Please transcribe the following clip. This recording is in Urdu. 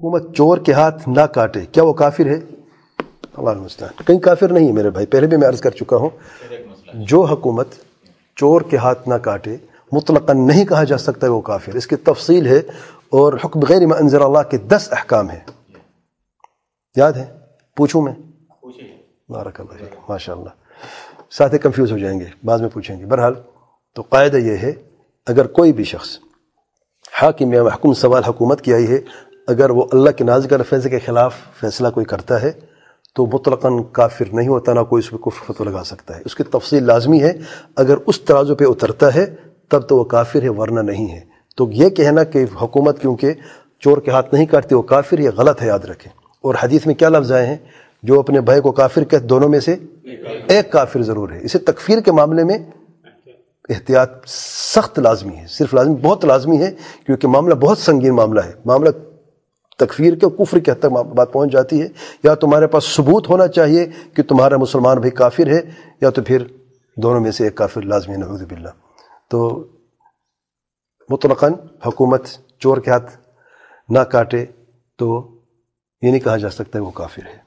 حکومت چور کے ہاتھ نہ کاٹے۔ کیا وہ کافر ہے؟ اللہ المستان کہیں کافر نہیں ہے میرے بھائی۔ پہلے بھی میں عرض کر چکا ہوں، جو حکومت چور کے ہاتھ نہ کاٹے، مطلقا نہیں کہا جا سکتا وہ کافر اس کی تفصیل ہے اور حکم غیر منظر اللہ کے دس احکام ہیں۔ یاد ہے؟ پوچھوں میں؟ بارک اللہ ماشاء اللہ ساتھ کنفیوز ہو جائیں گے، بعد میں پوچھیں گے۔ بہرحال تو قاعدہ یہ ہے، اگر کوئی بھی شخص حاکم یا محکوم سوال حکومت کی آئی ہے اگر وہ اللہ کے نازک فیصلے کے خلاف فیصلہ کوئی کرتا ہے، تو مطلقاً کافر نہیں ہوتا، نہ کوئی اس پہ کفر فتو لگا سکتا ہے۔ اس کی تفصیل لازمی ہے، اگر اس ترازو پہ اترتا ہے، تب تو وہ کافر ہے، ورنہ نہیں ہے۔ تو یہ کہنا کہ حکومت کیونکہ چور کے ہاتھ نہیں کاٹتی، وہ کافر یہ غلط ہے، یاد رکھیں۔ اور حدیث میں کیا لفظ آئے ہیں؟ جو اپنے بھائی کو کافر کہتے دونوں میں سے ایک کافر ضرور ہے۔ اسے تکفیر کے معاملے میں احتیاط سخت لازمی ہے، صرف لازمی، بہت لازمی ہے، کیونکہ معاملہ بہت سنگین معاملہ ہے۔ معاملہ تکفیر کے کفر کے حد تک بات پہنچ جاتی ہے۔ یا تمہارے پاس ثبوت ہونا چاہیے کہ تمہارا مسلمان بھی کافر ہے، یا تو پھر دونوں میں سے ایک کافر، لازمی نعوذ باللہ۔ تو مطلقاً حکومت چور کے ہاتھ نہ کاٹے تو یہ نہیں کہا جا سکتا ہے وہ کافر ہے۔